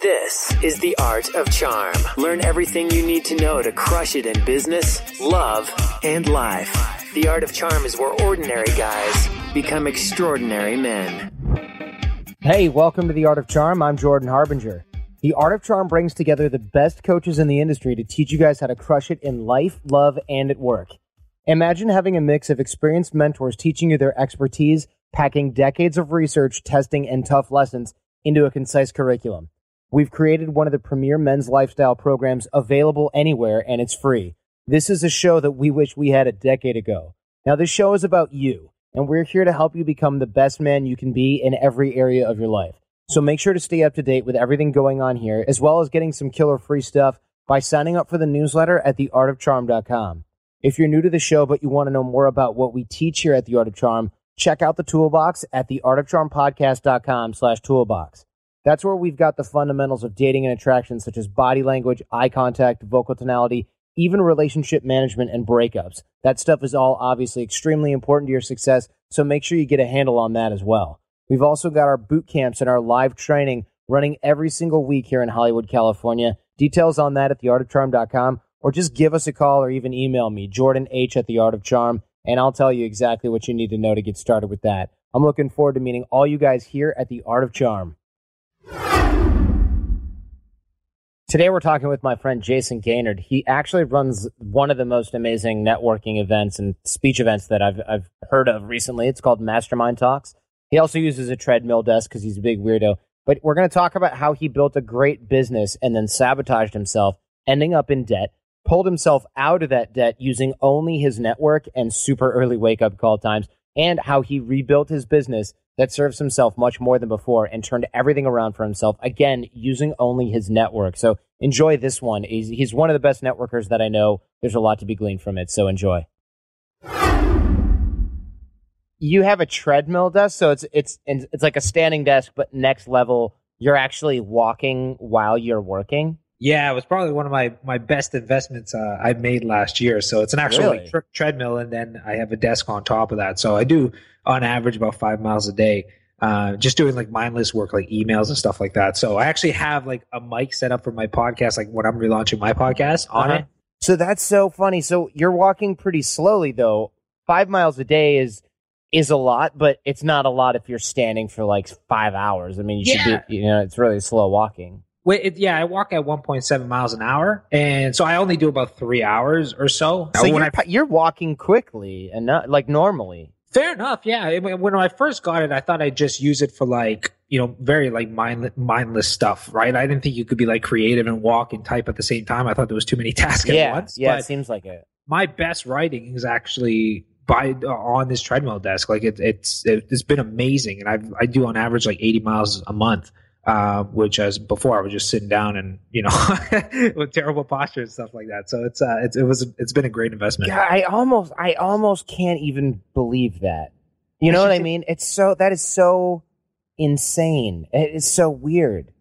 This is the art of charm. Learn everything you need to know to crush it in business, love, and life. The art of charm is where ordinary guys become extraordinary men. Hey, welcome to the Art of Charm. I'm Jordan Harbinger. The Art of Charm brings together the best coaches in the industry to teach you guys how to crush it in life, love, and at work. Imagine having a mix of experienced mentors teaching you their expertise, packing decades of research, testing, and tough lessons into a concise curriculum. We've created one of the premier men's lifestyle programs available anywhere, and it's free. This is a show that we wish we had a decade ago. Now, this show is about you, and we're here to help you become the best man you can be in every area of your life. So make sure to stay up to date with everything going on here, as well as getting some killer free stuff by signing up for the newsletter at theartofcharm.com. If you're new to the show but you want to know more about what we teach here at The Art of Charm, check out the toolbox at theartofcharmpodcast.com slash toolbox. That's where we've got the fundamentals of dating and attraction, such as body language, eye contact, vocal tonality, even relationship management and breakups. That stuff is all obviously extremely important to your success, so make sure you get a handle on that as well. We've also got our boot camps and our live training running every single week here in Hollywood, California. Details on that at theartofcharm.com or just give us a call or even email me, Jordan H at the Art of Charm, and I'll tell you exactly what you need to know to get started with that. I'm looking forward to meeting all you guys here at the Art of Charm. Today we're talking with my friend Jayson Gaignard. He actually runs one of the most amazing networking events and speech events that I've I've heard of recently. It's called Mastermind Talks. He also uses a treadmill desk because he's a big weirdo. But we're going to talk about how he built a great business and then sabotaged himself, ending up in debt, pulled himself out of that debt using only his network and super early wake up call times, and how he rebuilt his business that serves himself much more than before and turned everything around for himself, again, using only his network. So enjoy this one. He's, he's one of the best networkers that I know. There's a lot to be gleaned from it. So enjoy. You have a treadmill desk, so it's it's it's like a standing desk, but next level, you're actually walking while you're working. Yeah, it was probably one of my my best investments uh, I made last year. So it's an actual Really? like, tr- treadmill, and then I have a desk on top of that. So I do on average about five miles a day, uh, just doing like mindless work, like emails and stuff like that. So I actually have like a mic set up for my podcast, like when I'm relaunching my podcast on Uh-huh. it. So that's so funny. So you're walking pretty slowly though. Five miles a day is is a lot, but it's not a lot if you're standing for like five hours. I mean, you Yeah. should be, you know, it's really slow walking. Wait, it, yeah, I walk at 1.7 miles an hour, and so I only do about three hours or so. So when you're, I you're walking quickly and not like normally. Fair enough. Yeah. When I first got it, I thought I'd just use it for like, you know, very like mindless, mindless stuff, right? I didn't think you could be like creative and walk and type at the same time. I thought there was too many tasks at yeah, once. yeah, it seems like it. my best writing is actually by uh, on this treadmill desk. Like it, it's it's been amazing, and I I do on average like 80 miles a month. Uh, which as before I was just sitting down and you know with terrible posture and stuff like that. So it's uh it's, it was it's been a great investment. Yeah, I almost, I almost can't even believe that. You know what I mean? It's so that is so insane. It is so weird.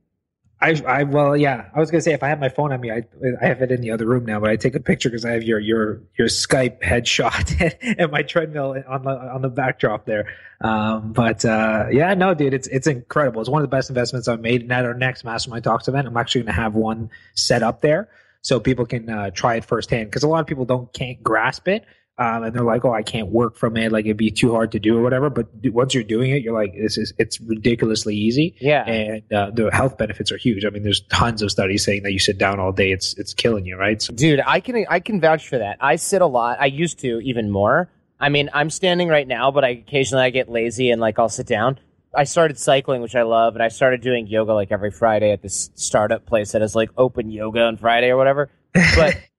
I, I, well, yeah. I was gonna say if I had my phone on me, I, I have it in the other room now. But I take a picture because I have your your your Skype headshot and my treadmill on the on the backdrop there. Um, but uh, yeah, no, dude, it's it's incredible. It's one of the best investments I've made. And at our next Mastermind Talks event, I'm actually gonna have one set up there so people can uh, try it firsthand. Because a lot of people don't can't grasp it. Um, and they're like, "Oh, I can't work from it. Like it'd be too hard to do or whatever." But once you're doing it, you're like, "This is it's ridiculously easy." Yeah. and uh, the health benefits are huge. I mean, there's tons of studies saying that you sit down all day, it's it's killing you, right? So, Dude, I can I can vouch for that. I sit a lot. I used to even more. I mean, I'm standing right now, but I occasionally I get lazy and like I'll sit down. I started cycling, which I love, and I started doing yoga like every Friday at this startup place that is like open yoga on Friday or whatever. But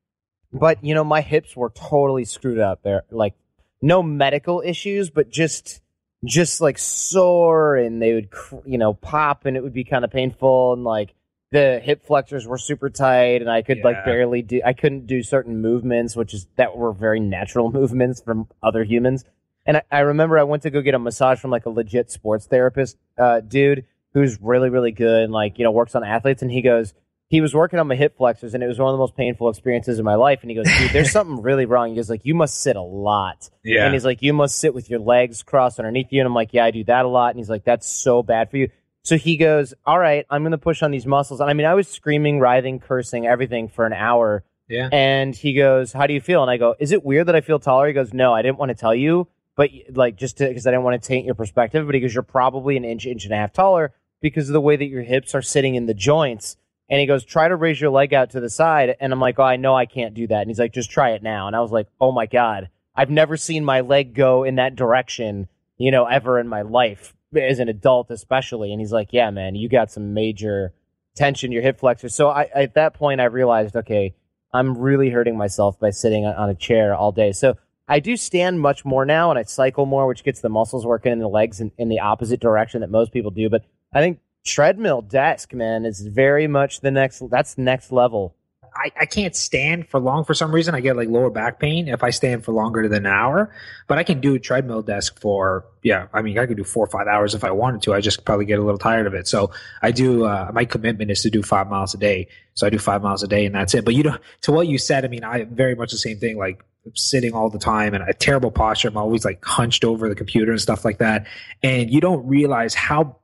but you know, my hips were totally screwed up there. Like no medical issues, but just just like sore and they would cr- you know pop and it would be kind of painful and like the hip flexors were super tight and I could like barely do I couldn't do certain movements which is that were very natural movements from other humans. And I, I remember I went to go get a massage from like a legit sports therapist uh, dude who's really really good and like you know works on athletes and he goes he was working on my hip flexors and it was one of the most painful experiences of my life. And he goes, dude, there's something really wrong. He goes like, you must sit a lot. Yeah. And he's like, you must sit with your legs crossed underneath you. And I'm like, yeah, I do that a lot. And he's like, that's so bad for you. So he goes, all right, I'm going to push on these muscles. And I mean, I was screaming, writhing, cursing, everything for an hour. Yeah. And he goes, how do you feel? And I go, is it weird that I feel taller? He goes, no, I didn't want to tell you, but like just because I didn't want to taint your perspective. But he goes, you're probably an inch, inch and a half taller because of the way that your hips are sitting in the joints. And he goes, try to raise your leg out to the side. And I'm like, oh, I know I can't do that. And he's like, just try it now. And I was like, oh my God, I've never seen my leg go in that direction, you know, ever in my life as an adult, especially. And he's like, yeah, man, you got some major tension, your hip flexors. So I, at that point, I realized, okay, I'm really hurting myself by sitting on a chair all day. So I do stand much more now and I cycle more, which gets the muscles working in the legs in, in the opposite direction that most people do. But I think treadmill desk, man, is very much the next, that's next level. I, I can't stand for long for some reason. I get like lower back pain if I stand for longer than an hour. But I can do a treadmill desk for yeah. I mean, I could do four or five hours if I wanted to. I just probably get a little tired of it. So I do. Uh, my commitment is to do five miles a day. So I do five miles a day, and that's it. But you know, to what you said, I mean, I very much the same thing. Like sitting all the time and a terrible posture. I'm always like hunched over the computer and stuff like that. And you don't realize how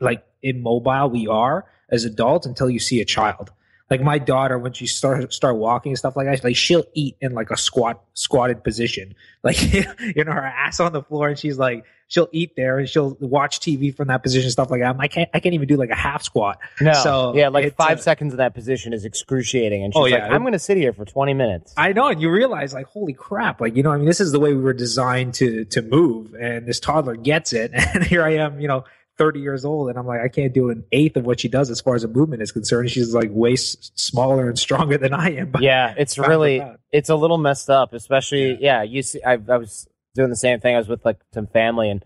like immobile we are as adults until you see a child like my daughter when she start start walking and stuff like that like she'll eat in like a squat squatted position like you know her ass on the floor and she's like she'll eat there and she'll watch tv from that position stuff like that I'm, i can't i can't even do like a half squat No. so yeah, like five uh, seconds in that position is excruciating. And she's Oh, like, yeah. I'm going to sit here for 20 minutes. I know, and you realize, like, holy crap! Like, you know, I mean, this is the way we were designed to to move, and this toddler gets it, and here I am, you know, thirty years old, and I'm like, I can't do an eighth of what she does as far as a movement is concerned. She's like way s- smaller and stronger than I am. But yeah, it's really, it's a little messed up, especially, yeah, you see, I, I was doing the same thing. I was with like some family and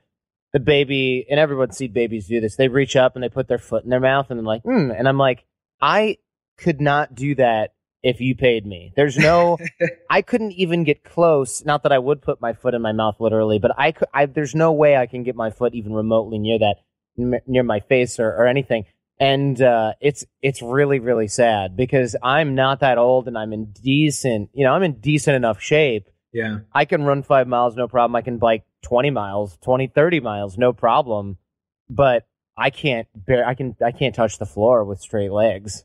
the baby, and everyone see babies do this. They reach up and they put their foot in their mouth and I'm like, hmm. And I'm like, I could not do that if you paid me. There's no, I couldn't even get close. Not that I would put my foot in my mouth literally, but I could, I, there's no way I can get my foot even remotely near that, near my face or, or anything. And, uh, it's, it's really, really sad because I'm not that old and I'm in decent, you know, I'm in decent enough shape. yeah, I can run five miles, no problem. I can bike 20 miles, 20, 30 miles, no problem. But I can't bear, I can, I can't touch the floor with straight legs.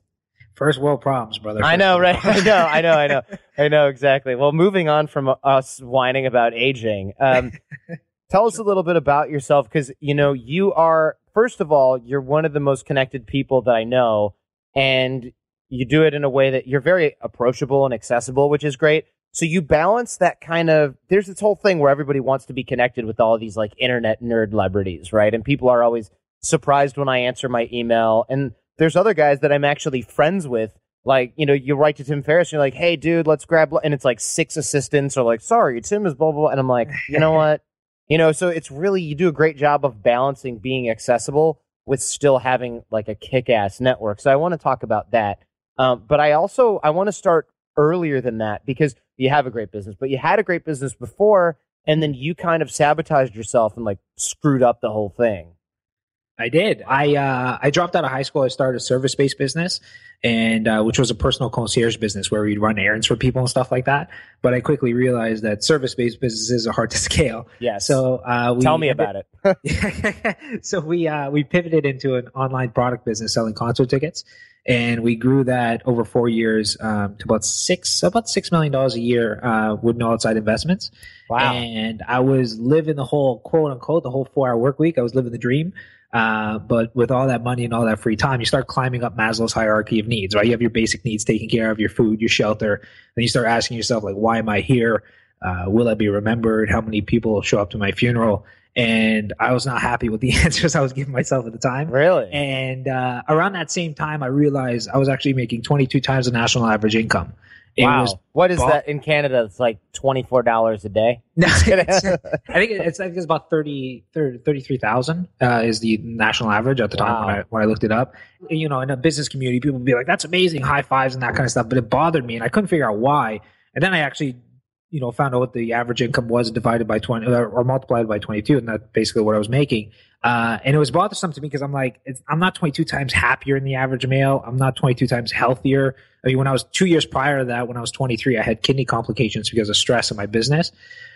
first world problems, brother. I know, right? I know, I know, I know, I know exactly. Well, moving on from us whining about aging, um, tell us a little bit about yourself because you know you are first of all you're one of the most connected people that I know, and you do it in a way that you're very approachable and accessible, which is great. So you balance that kind of. There's this whole thing where everybody wants to be connected with all these like internet nerd celebrities, right? And people are always surprised when I answer my email. And there's other guys that I'm actually friends with. Like, you know, you write to Tim Ferriss, and you're like, hey, dude, let's grab, and it's like six assistants are like, sorry, Tim is blah, blah, blah. And I'm like, you know what? You know, so it's really, you do a great job of balancing being accessible with still having like a kick ass network. So I want to talk about that. Um, but I also, I want to start earlier than that because you have a great business, but you had a great business before, and then you kind of sabotaged yourself and like screwed up the whole thing. I did. I uh, I dropped out of high school. I started a service based business, and uh, which was a personal concierge business where we'd run errands for people and stuff like that. But I quickly realized that service based businesses are hard to scale. Yeah. So uh, we tell me about it. so we uh, we pivoted into an online product business selling concert tickets, and we grew that over four years um, to about six about six million dollars a year uh, with no outside investments. wow. And I was living the whole quote unquote the whole four hour work week. I was living the dream. Uh, but with all that money and all that free time, you start climbing up Maslow's hierarchy of needs, right? You have your basic needs taken care of, your food, your shelter. Then you start asking yourself, like, why am I here? Uh, will I be remembered? How many people will show up to my funeral? And I was not happy with the answers I was giving myself at the time. really? And uh, around that same time, I realized I was actually making 22 times the national average income. It wow. what is bought- that in Canada? It's like twenty four dollars a day. no, I think it's I think it's about 30, 30 33,000 uh, is the national average at the time when I when I looked it up. You know, in a business community, people would be like, "That's amazing, high fives and that kind of stuff." But it bothered me, and I couldn't figure out why. And then I actually, you know, found out what the average income was divided by 20 or, or multiplied by 22. And that's basically what I was making. Uh, and it was bothersome to me because I'm like, I'm not 22 times happier than the average male. I'm not 22 times healthier. I mean, when I was two years prior to that, when I was 23, I had kidney complications because of stress in my business.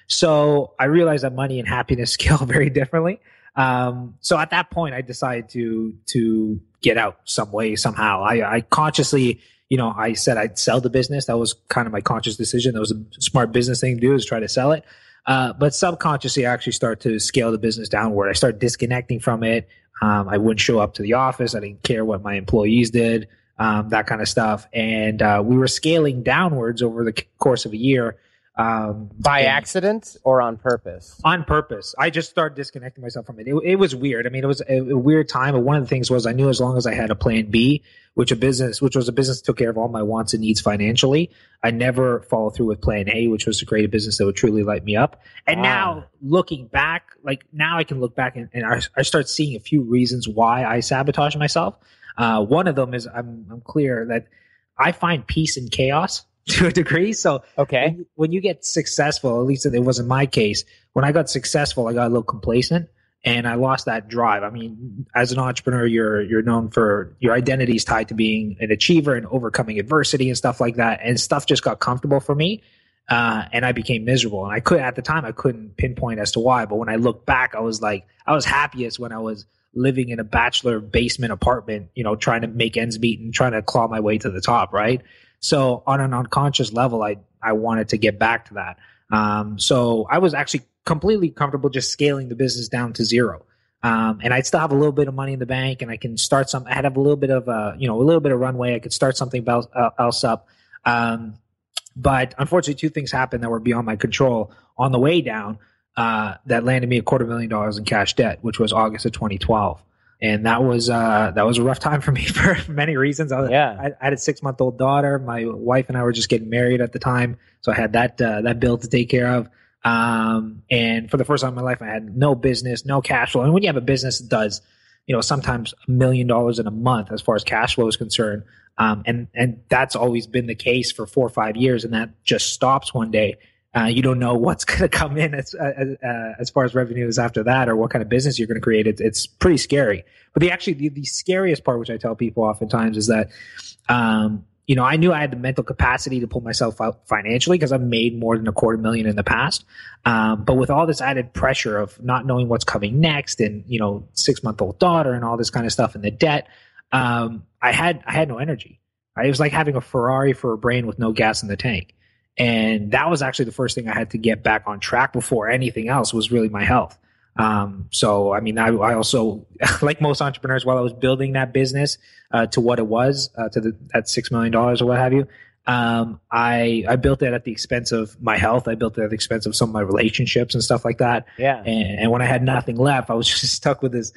So I realized that money and happiness scale very differently. Um, so at that point, I decided to to get out some way somehow. I, I consciously, you know, I said I'd sell the business. That was kind of my conscious decision. That was a smart business thing to do is try to sell it. Uh, but subconsciously, I actually start to scale the business downward. I start disconnecting from it. Um, I wouldn't show up to the office. I didn't care what my employees did, um, that kind of stuff. And uh, we were scaling downwards over the course of a year um, By accident or on purpose? On purpose. I just started disconnecting myself from it. It, it was weird. I mean, it was a, a, weird time. But one of the things was I knew as long as I had a plan B, which a business, which was a business that took care of all my wants and needs financially, I never follow through with plan A, which was to create a business that would truly light me up. And now looking back, like now I can look back and, and I, I start seeing a few reasons why I sabotage myself. Uh, one of them is I'm, I'm clear that I find peace in chaos to a degree. So okay, when, when, you get successful, at least it wasn't my case. When I got successful, I got a little complacent and I lost that drive. I mean, as an entrepreneur, you're you're known for your identity is tied to being an achiever and overcoming adversity and stuff like that. And stuff just got comfortable for me. Uh, and I became miserable. And I could at the time I couldn't pinpoint as to why, but when I look back, I was like I was happiest when I was living in a bachelor basement apartment, you know, trying to make ends meet and trying to claw my way to the top, right? So on an unconscious level, I I wanted to get back to that. Um, so I was actually completely comfortable just scaling the business down to zero. Um, and I'd still have a little bit of money in the bank, and I can start some. I had have a little bit of uh, you know a little bit of runway. I could start something else, uh, else up. Um, but unfortunately, two things happened that were beyond my control on the way down. Uh, that landed me a quarter million dollars in cash debt, which was August of 2012 and that was uh, that was a rough time for me for many reasons. I, yeah, I, I had a six month old daughter. My wife and I were just getting married at the time, so I had that uh, that bill to take care of. Um, and for the first time in my life, I had no business, no cash flow. And when you have a business that does, you know, sometimes a million dollars in a month as far as cash flow is concerned, um, and and that's always been the case for four or five years, and that just stops one day. Uh, you don't know what's going to come in as, uh, uh, as far as revenues after that or what kind of business you're going to create. It's, it's pretty scary. But the actually, the, the scariest part, which I tell people oftentimes is that, um, you know, I knew I had the mental capacity to pull myself out financially because I've made more than a quarter million in the past. Um, but with all this added pressure of not knowing what's coming next and, you know, six month old daughter and all this kind of stuff and the debt, um, I had, I had no energy. Right? It was like having a Ferrari for a brain with no gas in the tank. And that was actually the first thing I had to get back on track before anything else was really my health. Um, so, I mean, I, I, also, like most entrepreneurs, while I was building that business uh, to what it was, uh, to the, that $6 million or what have you, um, I, I built it at the expense of my health. I built it at the expense of some of my relationships and stuff like that. Yeah. And, and when I had nothing left, I was just stuck with this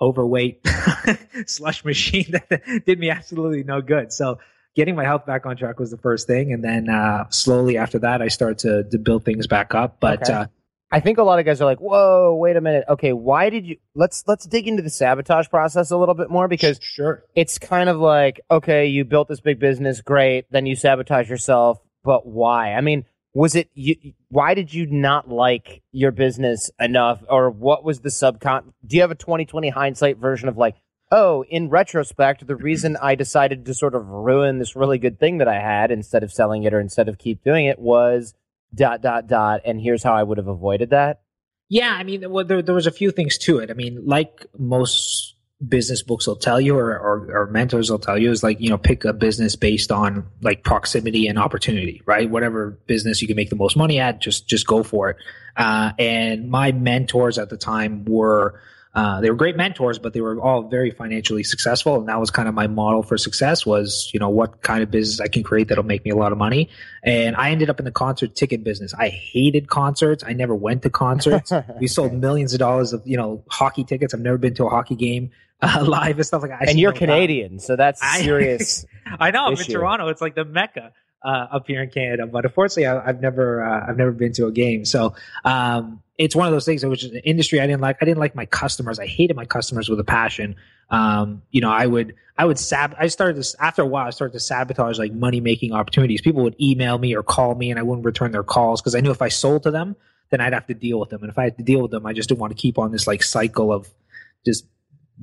overweight slush machine that did me absolutely no good. So, getting my health back on track was the first thing, and then uh, slowly after that, I started to to build things back up. But okay. uh, I think a lot of guys are like, "Whoa, wait a minute. Okay, why did you? Let's let's dig into the sabotage process a little bit more because sure, it's kind of like, okay, you built this big business, great, then you sabotage yourself, but why? I mean." Was it you, why did you not like your business enough or what was the subcon do you have a 2020 hindsight version of like oh, in retrospect, the reason I decided to sort of ruin this really good thing that I had instead of selling it or instead of keep doing it was dot dot dot, and here's how I would have avoided that. Yeah, I mean, well, there, there was a few things to it. I mean, like most business books will tell you, or, or, or mentors will tell you, is like you know, pick a business based on like proximity and opportunity, right? Whatever business you can make the most money at, just just go for it. Uh, and my mentors at the time were uh, they were great mentors, but they were all very financially successful. And that was kind of my model for success was, you know, what kind of business I can create that'll make me a lot of money. And I ended up in the concert ticket business. I hated concerts. I never went to concerts. we sold millions of dollars of, you know, hockey tickets. I've never been to a hockey game uh, live and stuff like that. and you're Canadian, so that's serious. I know. I'm in Toronto. It's like the mecca. Uh, up here in Canada. But unfortunately, I, have never uh, I've never been to a game. So um, it's one of those things which is an industry I didn't like. I didn't like my customers. I hated my customers with a passion. Um, you know, I would I would sab. I started this after a while. I started to sabotage like money making opportunities. People would email me or call me, and I wouldn't return their calls because I knew if I sold to them, then I'd have to deal with them. And if I had to deal with them, I just didn't want to keep on this like cycle of just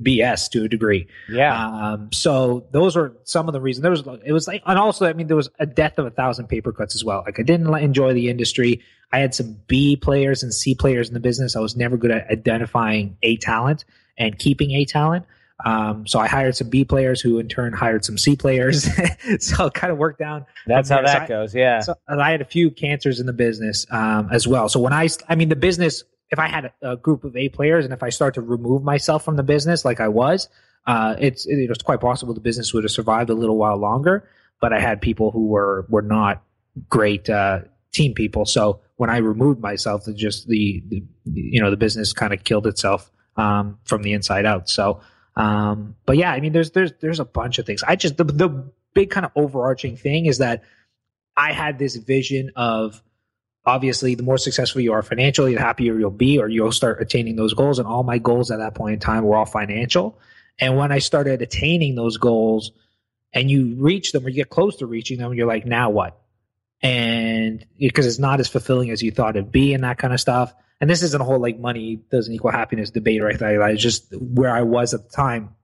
BS to a degree. Yeah. Um, so those are some of the reasons. There was it was like, and also I mean there was a death of a thousand paper cuts as well. Like I didn't enjoy the industry. I had some B players and C players in the business. I was never good at identifying a talent and keeping a talent. Um, so I hired some B players who in turn hired some C players. so it kind of worked down. That's how that so I, goes. Yeah. So I had a few cancers in the business um, as well. So when I, I mean, the business, if I had a, a, group of A players and if I start to remove myself from the business like I was, uh, it's it, it's quite possible the business would have survived a little while longer. But I had people who were were not great uh, team people. So when I removed myself, the just the, the you know the business kind of killed itself um, from the inside out. So um, but yeah, I mean, there's there's there's a bunch of things. I just the the big kind of overarching thing is that I had this vision of obviously the more successful you are financially, the happier you'll be, or you'll start attaining those goals. And all my goals at that point in time were all financial. And when I started attaining those goals, and you reach them or you get close to reaching them, you're like, now what? And because it's not as fulfilling as you thought it'd be, and that kind of stuff and this isn't a whole like money doesn't equal happiness debate or anything. It's just where I was at the time.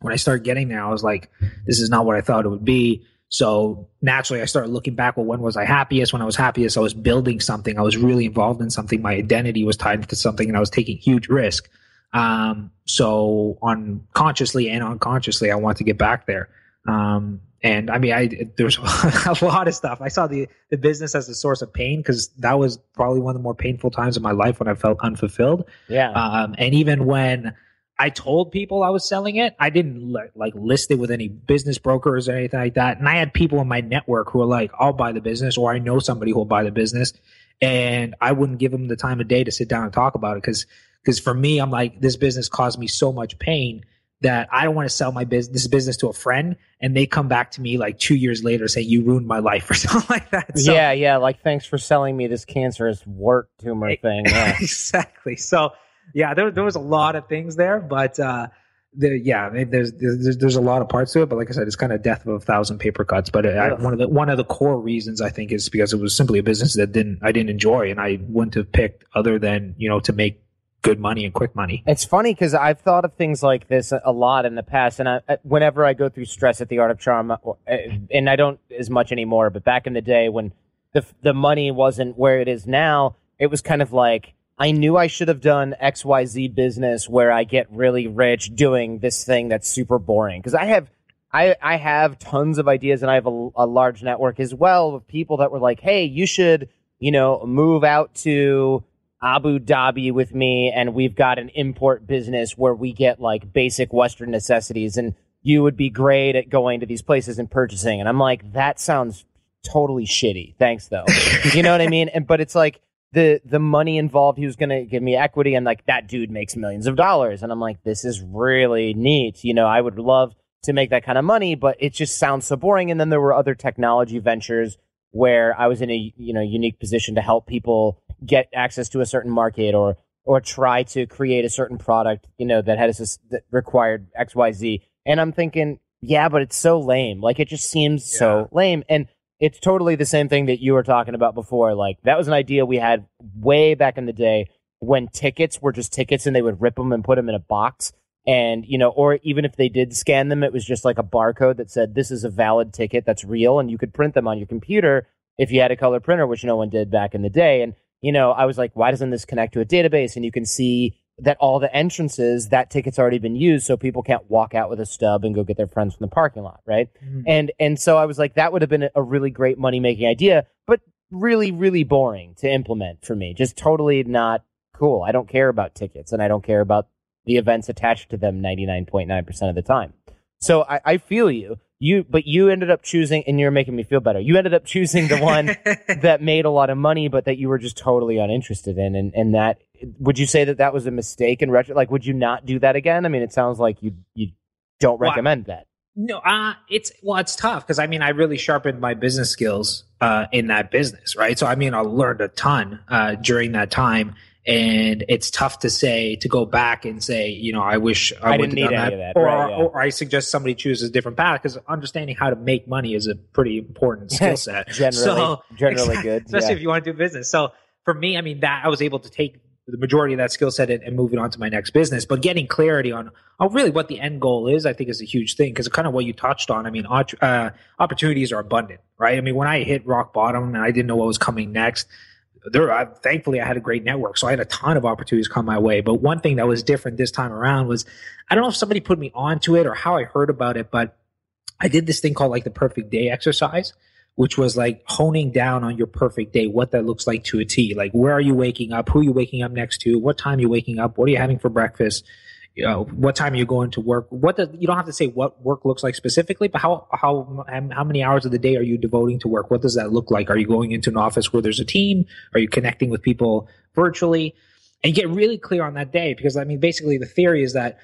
When I started getting there, I was like, this is not what I thought it would be. So naturally, I started looking back. Well, when was I happiest? When I was happiest, I was building something. I was really involved in something. My identity was tied to something, and I was taking huge risk. Um, so, on consciously and unconsciously, I want to get back there. Um, and I mean, I there's a lot of stuff. I saw the the business as a source of pain because that was probably one of the more painful times of my life when I felt unfulfilled. Yeah. Um, and even when I told people I was selling it, I didn't like list it with any business brokers or anything like that. And I had people in my network who were like, "I'll buy the business," or "I know somebody who will buy the business," and I wouldn't give them the time of day to sit down and talk about it because because for me, I'm like, this business caused me so much pain that I don't want to sell my business this business to a friend and they come back to me like two years later saying you ruined my life or something like that. So, yeah, yeah. Like thanks for selling me this cancerous wart tumor thing. Yeah. exactly. So yeah, there there was a lot of things there, but uh the, yeah, there's, there's there's a lot of parts to it, but like I said, it's kind of death of a thousand paper cuts. But I, one of the one of the core reasons I think is because it was simply a business that didn't I didn't enjoy, and I wouldn't have picked other than you know to make good money and quick money. It's funny because I've thought of things like this a lot in the past, and I, whenever I go through stress at the Art of Charm, uh, and I don't as much anymore, but back in the day when the the money wasn't where it is now, it was kind of like I knew I should have done X Y Z business where I get really rich doing this thing that's super boring because I have. I, I have tons of ideas and I have a, a large network as well of people that were like, hey, you should, you know, move out to Abu Dhabi with me, and we've got an import business where we get like basic Western necessities, and you would be great at going to these places and purchasing. And I'm like, that sounds totally shitty. Thanks though. you know what I mean? And but it's like the the money involved. He was going to give me equity, and like that dude makes millions of dollars, and I'm like, this is really neat. You know, I would love to make that kind of money, but it just sounds so boring. And then there were other technology ventures where I was in a you know unique position to help people get access to a certain market or or try to create a certain product, you know, that has that required X, Y, Z. And I'm thinking, yeah, but it's so lame. Like it just seems yeah. so lame. And it's totally the same thing that you were talking about before. Like that was an idea we had way back in the day when tickets were just tickets and they would rip them and put them in a box. And, you know, or even if they did scan them, it was just like a barcode that said, this is a valid ticket that's real. And you could print them on your computer if you had a color printer, which no one did back in the day. And you know, I was like, why doesn't this connect to a database? And you can see that all the entrances, that ticket's already been used, so people can't walk out with a stub and go get their friends from the parking lot, right? Mm-hmm. And and so I was like, that would have been a really great money making idea, but really, really boring to implement for me. Just totally not cool. I don't care about tickets and I don't care about the events attached to them 99.9% of the time. So I, I feel you you but you ended up choosing and you're making me feel better. You ended up choosing the one that made a lot of money but that you were just totally uninterested in. And and that would you say that that was a mistake in retro like would you not do that again? I mean it sounds like you you don't recommend well, that. No, uh, it's well, it's tough because I mean, I really sharpened my business skills uh, in that business, right? So I mean, I learned a ton uh, during that time, and it's tough to say to go back and say, you know, I wish I, I didn't need any that, of that, or, right, yeah. or I suggest somebody chooses a different path because understanding how to make money is a pretty important skill set. generally, So- generally good. especially yeah. if you want to do business. So for me, I mean, that I was able to take the majority of that skill set and, and move it on to my next business. But getting clarity on, on really what the end goal is, I think is a huge thing because kind of what you touched on. I mean, uh, opportunities are abundant, right? I mean, when I hit rock bottom and I didn't know what was coming next, there, I, thankfully, I had a great network, so I had a ton of opportunities come my way. But one thing that was different this time around was, I don't know if somebody put me onto it or how I heard about it, but I did this thing called like the perfect day exercise which was like honing down on your perfect day, what that looks like to a T. Like, where are you waking up? Who are you waking up next to? What time are you waking up? What are you having for breakfast? You uh, know, what time are you going to work? What does, you don't have to say what work looks like specifically, but how, how, how many hours of the day are you devoting to work? What does that look like? Are you going into an office where there's a team? Are you connecting with people virtually? And get really clear on that day because I mean, basically the theory is that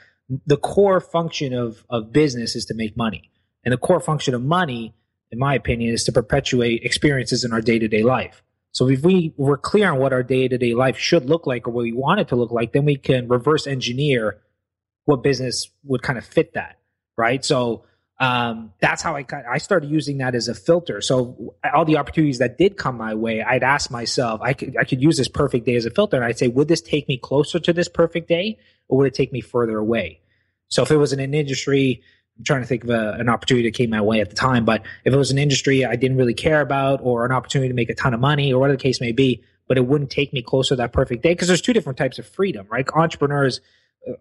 the core function of, of business is to make money. And the core function of money in my opinion, is to perpetuate experiences in our day to day life. So if we were clear on what our day to day life should look like or what we want it to look like, then we can reverse engineer what business would kind of fit that, right? So um, that's how I I started using that as a filter. So all the opportunities that did come my way, I'd ask myself, I could I could use this perfect day as a filter, and I'd say, would this take me closer to this perfect day, or would it take me further away? So if it was in an industry I'm trying to think of a, an opportunity that came my way at the time. But if it was an industry I didn't really care about or an opportunity to make a ton of money or whatever the case may be, but it wouldn't take me closer to that perfect day because there's two different types of freedom, right? Entrepreneurs,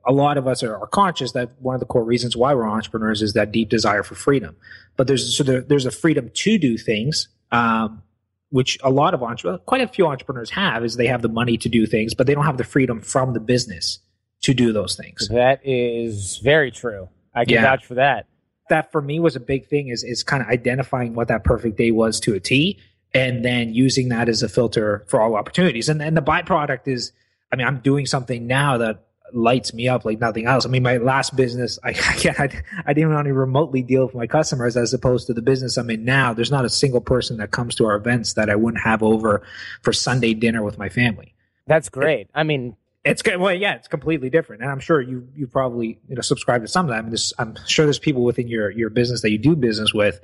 a lot of us are, are conscious that one of the core reasons why we're entrepreneurs is that deep desire for freedom. But there's so there, there's a freedom to do things, um, which a lot of entrepreneurs, quite a few entrepreneurs have, is they have the money to do things, but they don't have the freedom from the business to do those things. That is very true. I can Yeah. vouch for that. that for me was a big thing is is kind of identifying what that perfect day was to a T and then using that as a filter for all opportunities. And and the byproduct is I mean I'm doing something now that lights me up like nothing else. I mean my last business I I, I, I didn't even remotely deal with my customers as opposed to the business I'm in now. There's not a single person that comes to our events that I wouldn't have over for Sunday dinner with my family. That's great. I mean, It's good. Well, yeah, it's completely different, and I'm sure you you probably you know subscribe to some of that. I mean, there's, I'm sure there's people within your your business that you do business with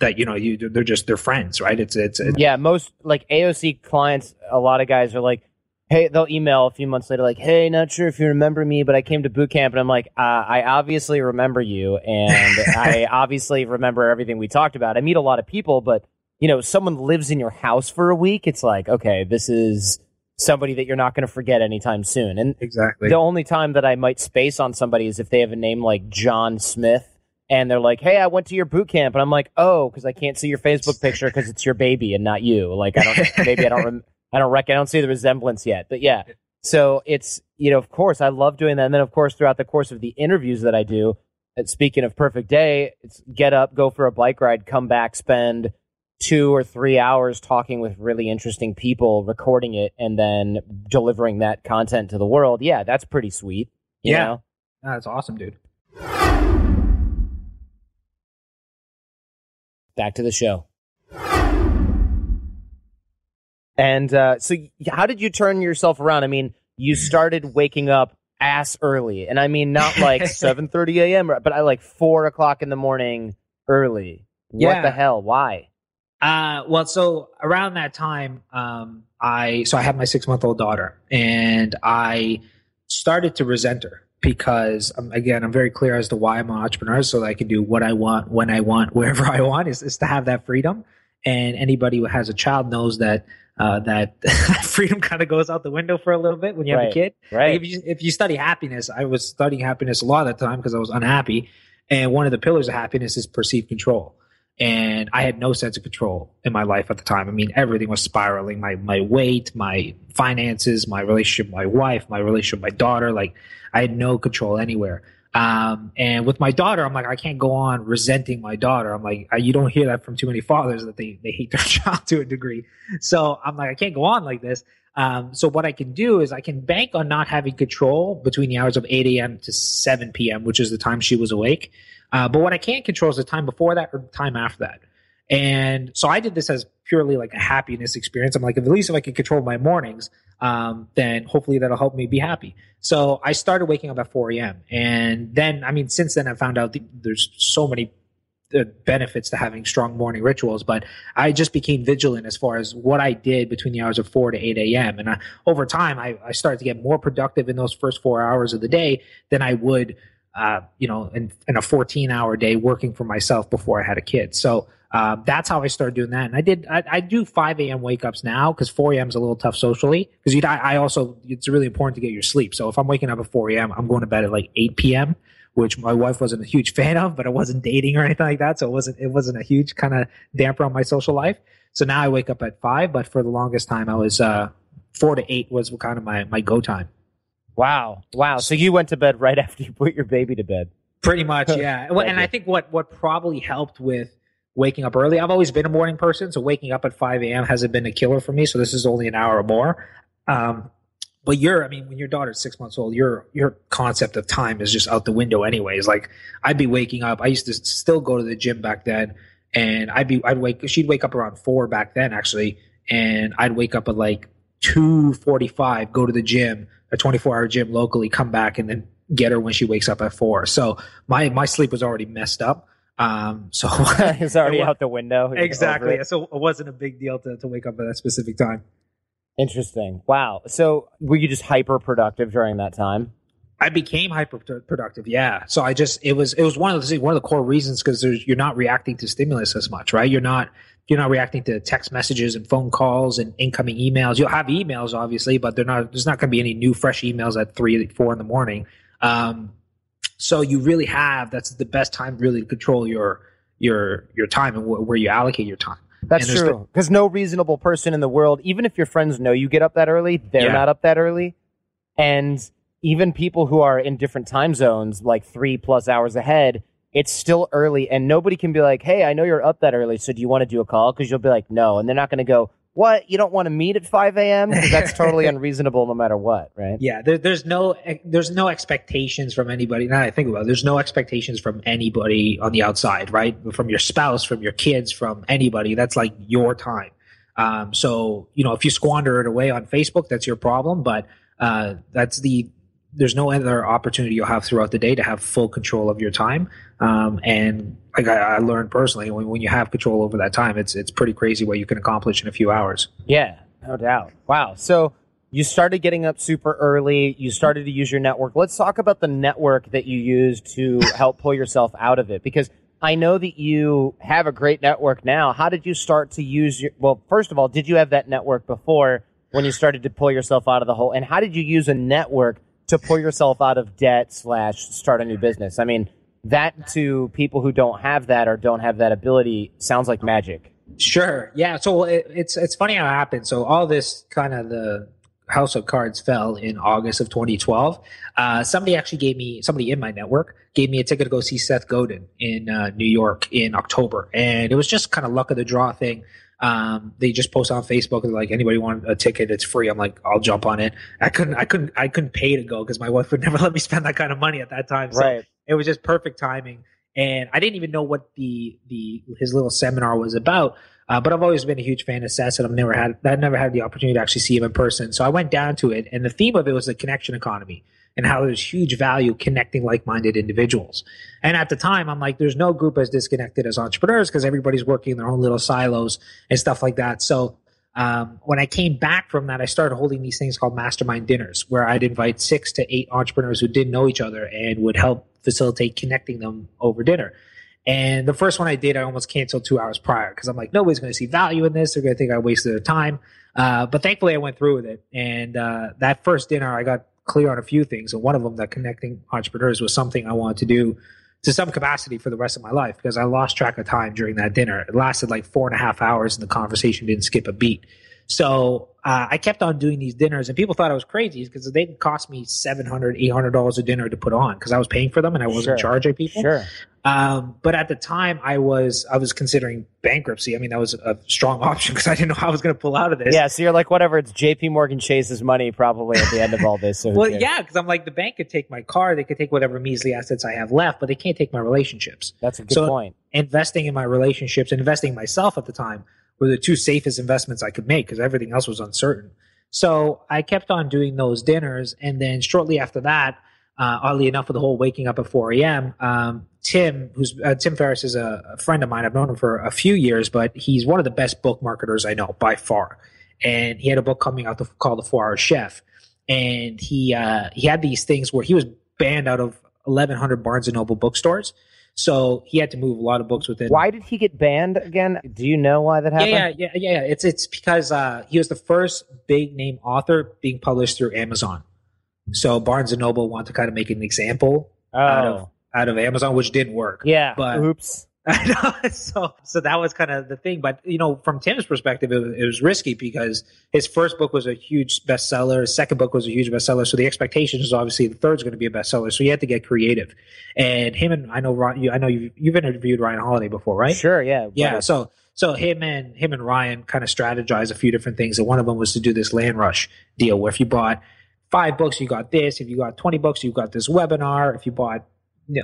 that you know you they're just they're friends, right? It's it's, it's yeah, most like AOC clients, a lot of guys are like, hey, they'll email a few months later, like, hey, not sure if you remember me, but I came to boot camp, and I'm like, uh, I obviously remember you, and I obviously remember everything we talked about. I meet a lot of people, but you know, someone lives in your house for a week, it's like, okay, this is somebody that you're not going to forget anytime soon, and exactly the only time that I might space on somebody is if they have a name like John Smith and they're like, "Hey, I went to your boot camp," and I'm like, "Oh, because I can't see your Facebook picture because it's your baby and not you." Like, I don't, maybe I don't, rem- I don't reckon, I don't see the resemblance yet, but yeah. So it's you know, of course, I love doing that, and then of course, throughout the course of the interviews that I do. Uh, speaking of perfect day, it's get up, go for a bike ride, come back, spend two or three hours talking with really interesting people, recording it, and then delivering that content to the world. Yeah, that's pretty sweet. You Yeah. know? that's awesome, dude. Back to the show. And uh, so, how did you turn yourself around? I mean, you started waking up ass early, and I mean not like seven thirty a.m., but I like four o'clock in the morning early. What Yeah. the hell? Why? Uh, well, so around that time, um, I so I had my six month old daughter, and I started to resent her because um, again, I'm very clear as to why I'm an entrepreneur, so that I can do what I want, when I want, wherever I want, is, is to have that freedom. And anybody who has a child knows that uh, that freedom kind of goes out the window for a little bit when you have Right. a kid. Right? Like if you if you study happiness, I was studying happiness a lot of the time because I was unhappy, and one of the pillars of happiness is perceived control. And I had no sense of control in my life at the time. I mean, everything was spiraling. My my weight, my finances, my relationship with my wife, my relationship with my daughter. Like I had no control anywhere. Um, and with my daughter, I'm like, I can't go on resenting my daughter. I'm like, I, you don't hear that from too many fathers that they, they hate their child to a degree. So I'm like, I can't go on like this. Um, so what I can do is I can bank on not having control between the hours of 8 a.m. to 7 p.m., which is the time she was awake. Uh, but what I can't control is the time before that or the time after that. And so I did this as purely like a happiness experience. I'm like, at least if I can control my mornings, um, then hopefully that'll help me be happy. So I started waking up at 4 a.m. And then, I mean, since then I found out there's so many uh, benefits to having strong morning rituals, but I just became vigilant as far as what I did between the hours of 4 to 8 a.m. And I, over time, I, I started to get more productive in those first four hours of the day than I would, uh, you know, in, in a 14 hour day working for myself before I had a kid. So, um, that's how I started doing that. And I did, I, I do 5 a.m. wake ups now because 4 a.m. is a little tough socially. Because I, I also, it's really important to get your sleep. So if I'm waking up at 4 a.m., I'm going to bed at like 8 p.m., which my wife wasn't a huge fan of, but I wasn't dating or anything like that. So it wasn't, it wasn't a huge kind of damper on my social life. So now I wake up at 5, but for the longest time, I was, uh, 4 to 8 was kind of my, my go time. Wow. Wow. So you went to bed right after you put your baby to bed. Pretty much, yeah. and I think what, what probably helped with, waking up early. I've always been a morning person, so waking up at 5 a.m. hasn't been a killer for me. So this is only an hour or more. Um, but your, I mean, when your daughter's six months old, your your concept of time is just out the window, anyways. Like I'd be waking up. I used to still go to the gym back then, and I'd be I'd wake. She'd wake up around four back then, actually, and I'd wake up at like two forty five, go to the gym, a twenty four hour gym locally, come back, and then get her when she wakes up at four. So my my sleep was already messed up. Um, so it's already out the window. Exactly. So it wasn't a big deal to, to wake up at that specific time. Interesting. Wow. So were you just hyper productive during that time? I became hyper productive. Yeah. So I just it was it was one of the one of the core reasons because you're not reacting to stimulus as much, right? You're not you're not reacting to text messages and phone calls and incoming emails. You'll have emails obviously, but they're not. There's not going to be any new fresh emails at three four in the morning. Um, so you really have that's the best time really to control your your your time and wh- where you allocate your time. That's true. Because no reasonable person in the world, even if your friends know you get up that early, they're yeah. not up that early. And even people who are in different time zones, like three plus hours ahead, it's still early. And nobody can be like, hey, I know you're up that early. So do you want to do a call? Because you'll be like, no. And they're not going to go, what? You don't want to meet at 5 a.m that's totally unreasonable no matter what right? Yeah there, there's no there's no expectations from anybody now i think about it there's no expectations from anybody on the outside right? From your spouse from your kids from anybody. That's like your time. Um, so you know if you squander it away on facebook that's your problem but uh, that's the there's no other opportunity you'll have throughout the day to have full control of your time. Um, and like I, I, learned personally, when, when you have control over that time, it's it's pretty crazy what you can accomplish in a few hours. Yeah, no doubt. Wow. So you started getting up super early. You started to use your network. Let's talk about the network that you use to help pull yourself out of it, because I know that you have a great network now. How did you start to use your? Well, first of all, did you have that network before when you started to pull yourself out of the hole? And how did you use a network? To pull yourself out of debt slash start a new business. I mean, that to people who don't have that or don't have that ability sounds like magic. Sure. Yeah. So it, it's it's funny how it happened. So all this kind of the house of cards fell in August of 2012. Uh, somebody actually gave me somebody in my network gave me a ticket to go see Seth Godin in uh, New York in October, and it was just kind of luck of the draw thing. Um, they just post on Facebook like anybody want a ticket, it's free. I'm like, I'll jump on it. I couldn't, I couldn't, I couldn't pay to go because my wife would never let me spend that kind of money at that time. So right. it was just perfect timing. And I didn't even know what the the his little seminar was about. Uh, but I've always been a huge fan of Seth, and I've never had I never had the opportunity to actually see him in person. So I went down to it, and the theme of it was the connection economy and how there's huge value connecting like-minded individuals. And at the time, I'm like, there's no group as disconnected as entrepreneurs because everybody's working in their own little silos and stuff like that. So um, when I came back from that, I started holding these things called mastermind dinners, where I'd invite six to eight entrepreneurs who didn't know each other and would help facilitate connecting them over dinner. And the first one I did, I almost canceled two hours prior because I'm like, nobody's going to see value in this. They're going to think I wasted their time. Uh, but thankfully, I went through with it. And uh, that first dinner, I got clear on a few things. And one of them, that connecting entrepreneurs, was something I wanted to do to some capacity for the rest of my life because I lost track of time during that dinner. It lasted like four and a half hours and the conversation didn't skip a beat. So uh, I kept on doing these dinners, and people thought I was crazy because they cost me $700, $800 a dinner to put on because I was paying for them and I wasn't Sure. charging people. Sure. Um, but at the time, I was I was considering bankruptcy. I mean, that was a strong option because I didn't know how I was going to pull out of this. Yeah, so you're like, whatever, it's JP Morgan Chase's money probably at the end of all this. So Well, yeah, because I'm like the bank could take my car, they could take whatever measly assets I have left, but they can't take my relationships. That's a good So- point. Investing in my relationships investing in myself at the time were the two safest investments I could make because everything else was uncertain. So I kept on doing those dinners, and then shortly after that, uh, oddly enough, with the whole waking up at 4 a.m., um, Tim, who's uh, Tim Ferriss, is a, a friend of mine. I've known him for a few years, but he's one of the best book marketers I know by far. And he had a book coming out called The Four Hour Chef, and he uh, he had these things where he was banned out of 1,100 Barnes and Noble bookstores. So he had to move a lot of books within. Why did he get banned again? Do you know why that happened? yeah, yeah, yeah. It's it's because uh, he was the first big name author being published through Amazon. So Barnes and Noble wanted to kind of make an example out of Oh, out of Amazon, which didn't work. yeah. but- Oops. I know. so so that was kind of the thing. But you know, from Tim's perspective, it, was- it was risky because his first book was a huge bestseller. His second book was a huge bestseller. So the expectation is obviously the third's going to be a bestseller. So you had to get creative. And him and I know Ron, you, I know you've, you've interviewed Ryan Holiday before, right? Sure, yeah. Yeah. right. So so him and him and Ryan kind of strategized a few different things, and one of them was to do this land rush deal, where if you bought five books, you got this. If you got twenty books, you got this webinar. If you bought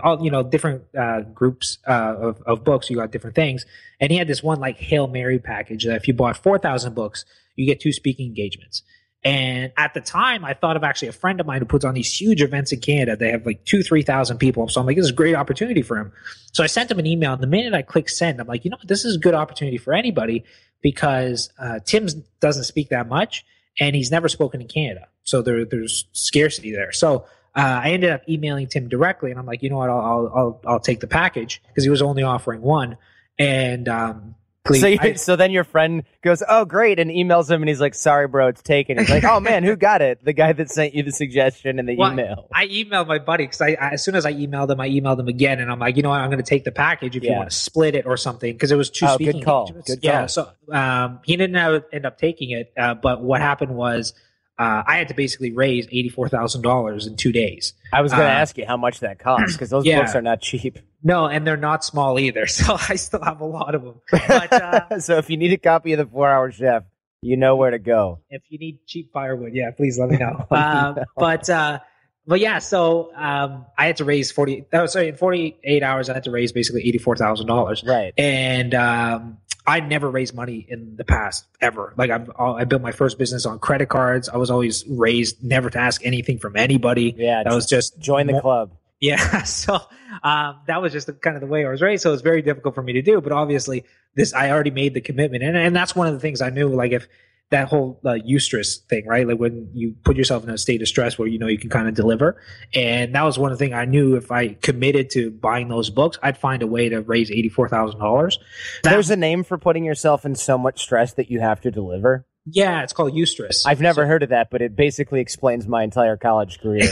all you know different uh, groups uh, of of books, you got different things. And he had this one like hail mary package that if you bought four thousand books, you get two speaking engagements. And at the time, I thought of actually a friend of mine who puts on these huge events in Canada. They have like two, three thousand people. So I'm like, this is a great opportunity for him. So I sent him an email. And the minute I click send, I'm like, you know? This is a good opportunity for anybody because uh, Tim doesn't speak that much and he's never spoken in Canada. So there, there's scarcity there. So uh, I ended up emailing Tim directly and I'm like, you know what? I'll, I'll, I'll, I'll take the package because he was only offering one. And, um, please, So, you, I- so then your friend goes, "Oh, great," and emails him, and he's like, "Sorry, bro, it's taken." He's like, "Oh man, who got it? The guy that sent you the suggestion and the Well, email." I emailed my buddy because I, I as soon as I emailed him, I emailed him again, and I'm like, you know what, I'm going to take the package if you want to split it or something because it was two Oh, good speaking call. engagements. Good Yeah, call. so um, he didn't have- end up taking it, uh, but what happened was uh, I had to basically raise eighty four thousand dollars in two days. I was going to uh, ask you how much that costs because those yeah. books are not cheap. No, and they're not small either, so I still have a lot of them. But uh, so if you need a copy of the Four Hour Chef, you know where to go. if you need cheap firewood, yeah, please let me know. Um. But uh, but yeah, so um, I had to raise forty. Oh, sorry, in forty eight hours, I had to raise basically eighty four thousand dollars. Right. and um, I never raised money in the past ever. Like I've, I built my first business on credit cards. I was always raised never to ask anything from anybody. Yeah. That was just join the mo- club. Yeah, so um, that was just the, kind of the way I was raised. So it was very difficult for me to do. But obviously, this I already made the commitment, and and that's one of the things I knew. Like if that whole uh, eustress thing, right? Like when you put yourself in a state of stress where you know you can kind of deliver, and that was one of the things I knew. If I committed to buying those books, I'd find a way to raise eighty four thousand dollars. There's a name for putting yourself in so much stress that you have to deliver. yeah, it's called eustress. I've never So- heard of that, but it basically explains my entire college career.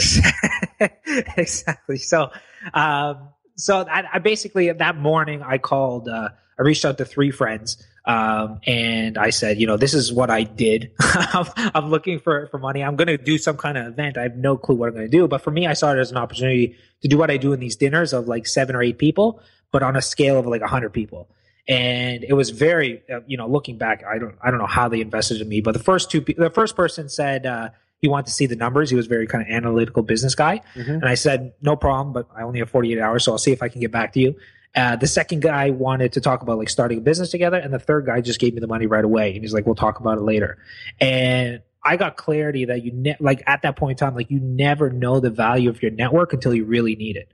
exactly. So, um, so I, I basically that morning I called. Uh, I reached out to three friends, um, and I said, you know, this is what I did. I'm, I'm looking for for money. I'm going to do some kind of event. I have no clue what I'm going to do, but for me, I saw it as an opportunity to do what I do in these dinners of like seven or eight people, but on a scale of like a hundred people. And it was very, uh, you know, looking back, I don't, I don't know how they invested in me, but the first two, pe- the first person said uh, he wanted to see the numbers. He was very kind of analytical business guy. Mhm. And I said, no problem, but I only have 48 hours, so I'll see if I can get back to you. Uh, the second guy wanted to talk about like starting a business together, and the third guy just gave me the money right away, and he's like, "We'll talk about it later." And I got clarity that you ne- like at that point in time, like you never know the value of your network until you really need it.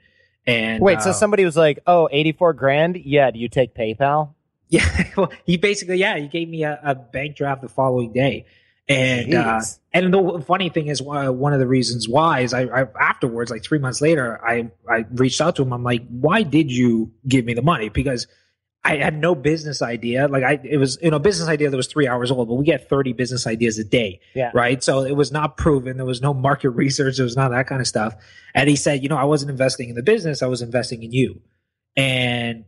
And Wait, so uh, somebody was like, "Oh, 84 grand? Yeah, do you take PayPal?" yeah, well, he basically yeah, he gave me a, a bank draft the following day, and uh, and the funny thing is, uh, one of the reasons why is I, I afterwards, like three months later, I I reached out to him. I'm like, why did you give me the money? Because I had no business idea. Like I, it was you know business idea that was three hours old, but we get 30 business ideas a day, Yeah. right? So it was not proven. There was no market research. There was not that kind of stuff. And he said, you know, I wasn't investing in the business. I was investing in you. And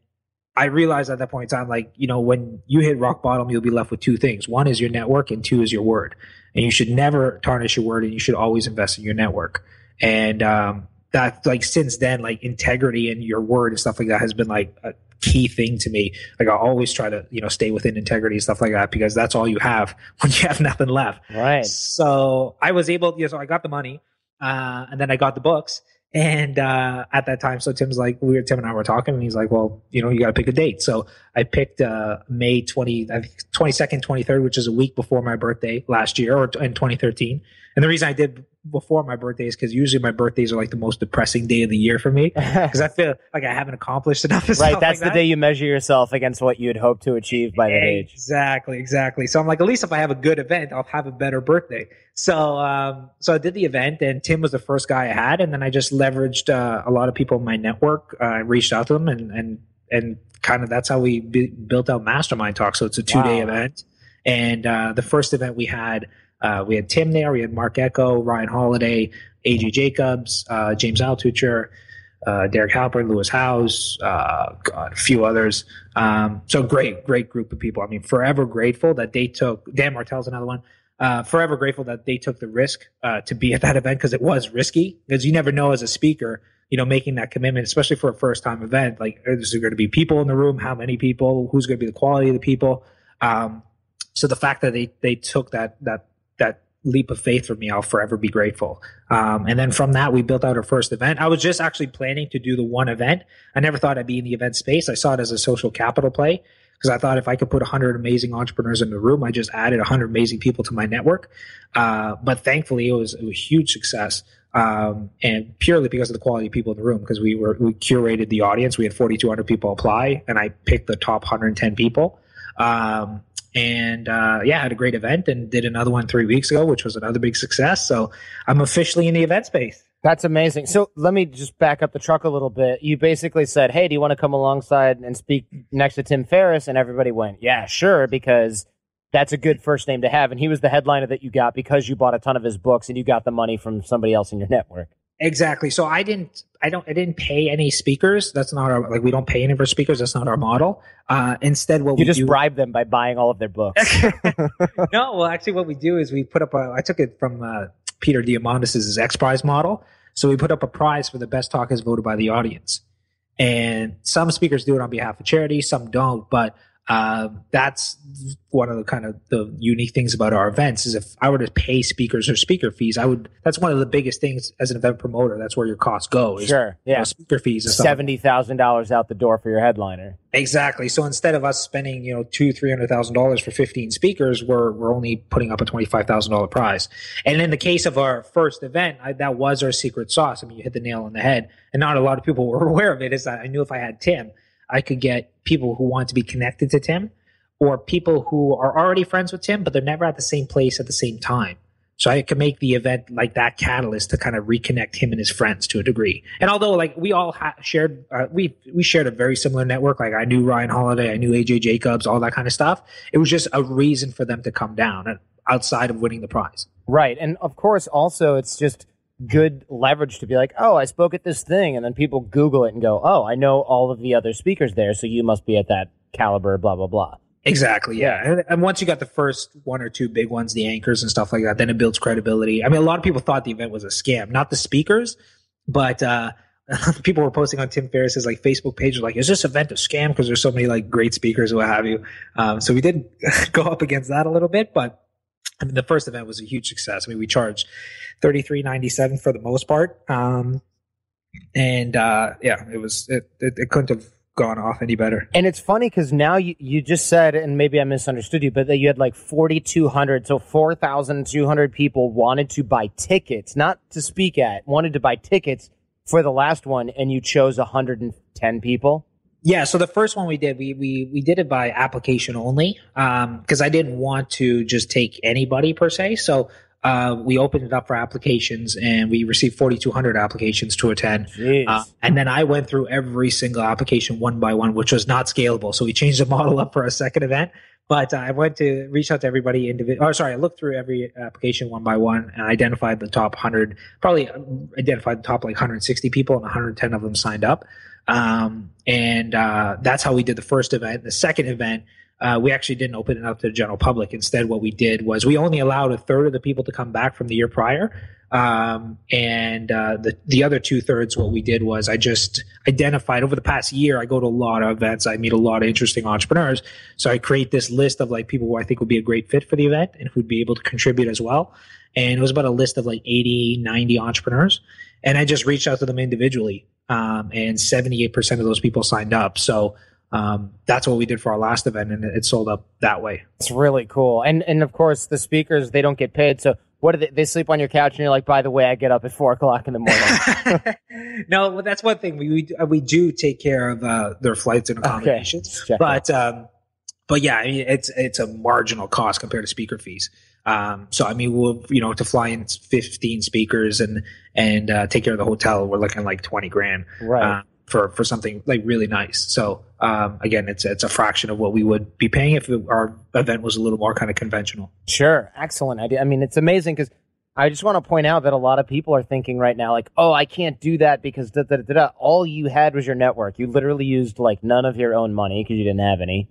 I realized at that point in time, like, you know, when you hit rock bottom, you'll be left with two things. One is your network and two is your word. And you should never tarnish your word and you should always invest in your network. And, um, that like since then, like integrity and your word and stuff like that has been like a key thing to me. Like I always try to, you know, stay within integrity and stuff like that because that's all you have when you have nothing left. Right. So I was able, you know, so I got the money, uh, and then I got the books and uh, at that time, so Tim's like, we were Tim and I were talking, and he's like, well, you know, you got to pick a date. So I picked uh, May twenty, twenty second, twenty third, which is a week before my birthday last year, or in twenty thirteen. And the reason I did before my birthdays because usually my birthdays are like the most depressing day of the year for me because I feel like I haven't accomplished enough. right, that's like the that. day you measure yourself against what you had hoped to achieve by that age. Exactly, exactly. So I'm like, at least if I have a good event, I'll have a better birthday. So, um, so I did the event, and Tim was the first guy I had, and then I just leveraged uh, a lot of people in my network uh, and reached out to them, and and and kind of that's how we b- built out Mastermind Talk. So it's a two day Wow. event, and uh, the first event we had. Uh, we had Tim there. We had Marc Ecko, Ryan Holiday, AJ Jacobs, uh, James Altucher, uh, Derek Halpern, Lewis Howes, uh, God, a few others. Um, so great, great group of people. I mean, forever grateful that they took. Dan Martell's another one. Uh, forever grateful that they took the risk uh, to be at that event because it was risky. Because you never know as a speaker, you know, making that commitment, especially for a first time event. Like, is there going to be people in the room? How many people? Who's going to be the quality of the people? Um, so the fact that they they took that that that leap of faith for me, I'll forever be grateful. Um, and then from that, we built out our first event. I was just actually planning to do the one event. I never thought I'd be in the event space. I saw it as a social capital play because I thought if I could put 100 amazing entrepreneurs in the room, I just added 100 amazing people to my network. Uh, but thankfully, it was, it was a huge success. Um, and purely because of the quality of people in the room, because we were we curated the audience. We had 4,200 people apply, and I picked the top 110 people. Um, and uh, yeah, had a great event and did another one three weeks ago, which was another big success. So I'm officially in the event space. That's amazing. So let me just back up the truck a little bit. You basically said, "Hey, do you want to come alongside and speak next to Tim Ferriss?" And everybody went, "Yeah, sure," because that's a good first name to have. And he was the headliner that you got because you bought a ton of his books and you got the money from somebody else in your network. Exactly. So I didn't, I don't, I didn't pay any speakers. That's not our, like, we don't pay any for speakers. That's not our model. Uh, instead, what You we just do, bribe them by buying all of their books. no, well, actually, what we do is we put up a. I took it from uh, Peter Diamandis' X Prize model. So we put up a prize for the best talk as voted by the audience, and some speakers do it on behalf of charity, some don't. But uh, that's one of the kind of the unique things about our events is if I were to pay speakers or speaker fees, I would. That's one of the biggest things as an event promoter. That's where your costs go. Is, sure, you know, yeah, speaker fees. Seventy thousand dollars out the door for your headliner. Exactly. So instead of us spending, you know, two, three hundred thousand dollars for fifteen speakers, we're we're only putting up a twenty five thousand dollar prize. And in the case of our first event, I, that was our secret sauce. I mean, you hit the nail on the head, and not a lot of people were aware of it. Is that I knew if I had Tim, I could get people who want to be connected to Tim, or people who are already friends with Tim, but they're never at the same place at the same time. So I could make the event like that catalyst to kind of reconnect him and his friends to a degree. And although like we all ha- shared, uh, we we shared a very similar network. Like I knew Ryan Holiday, I knew AJ Jacobs, all that kind of stuff. It was just a reason for them to come down uh, outside of winning the prize. Right. And of course, also, it's just good leverage to be like, oh, I spoke at this thing. And then people Google it and go, oh, I know all of the other speakers there. So you must be at that caliber, blah, blah, blah. Exactly. Yeah. And, and once you got the first one or two big ones, the anchors and stuff like that, then it builds credibility. I mean, a lot of people thought the event was a scam, not the speakers, but, uh, people were posting on Tim Ferriss's like Facebook page, like, is this event a scam? Because there's so many like great speakers what have you. Um, so we did go up against that a little bit, but I mean, the first event was a huge success. I mean, we charged thirty three ninety seven for the most part, um, and uh, yeah, it was it, it, it couldn't have gone off any better. And it's funny because now you, you just said, and maybe I misunderstood you, but that you had like 4,200, so 4,200 people wanted to buy tickets, not to speak at, wanted to buy tickets for the last one, and you chose 110 people. Yeah, so the first one we did, we we we did it by application only, because I didn't want to just take anybody per se. So uh, we opened it up for applications, and we received 4,200 applications to attend. Uh, and then I went through every single application one by one, which was not scalable. So we changed the model up for a second event. But uh, I went to reach out to everybody individual. Or sorry, I looked through every application one by one and identified the top 100. Probably identified the top like 160 people, and 110 of them signed up. Um, and uh, that's how we did the first event. The second event, uh, we actually didn't open it up to the general public. Instead, what we did was we only allowed a third of the people to come back from the year prior. Um, and uh, the the other two thirds, what we did was I just identified over the past year. I go to a lot of events. I meet a lot of interesting entrepreneurs. So I create this list of like people who I think would be a great fit for the event and who'd be able to contribute as well. And it was about a list of like 80, 90 entrepreneurs. And I just reached out to them individually. Um, and 78% of those people signed up. So um, that's what we did for our last event, and it sold up that way. It's really cool. And and of course, the speakers they don't get paid, so what do they, they sleep on your couch and you're like, by the way, I get up at four o'clock in the morning. no, well, that's one thing we we, we do take care of uh, their flights and accommodations, okay. but um, but yeah, I mean, it's it's a marginal cost compared to speaker fees. Um, so I mean, we'll you know to fly in 15 speakers and and uh, take care of the hotel, we're looking like 20 grand. Right. Uh, for for something like really nice. So um, again, it's it's a fraction of what we would be paying if our event was a little more kind of conventional. Sure, excellent idea. I mean, it's amazing because I just want to point out that a lot of people are thinking right now, like, oh, I can't do that because da, da, da, da. all you had was your network. You literally used like none of your own money because you didn't have any,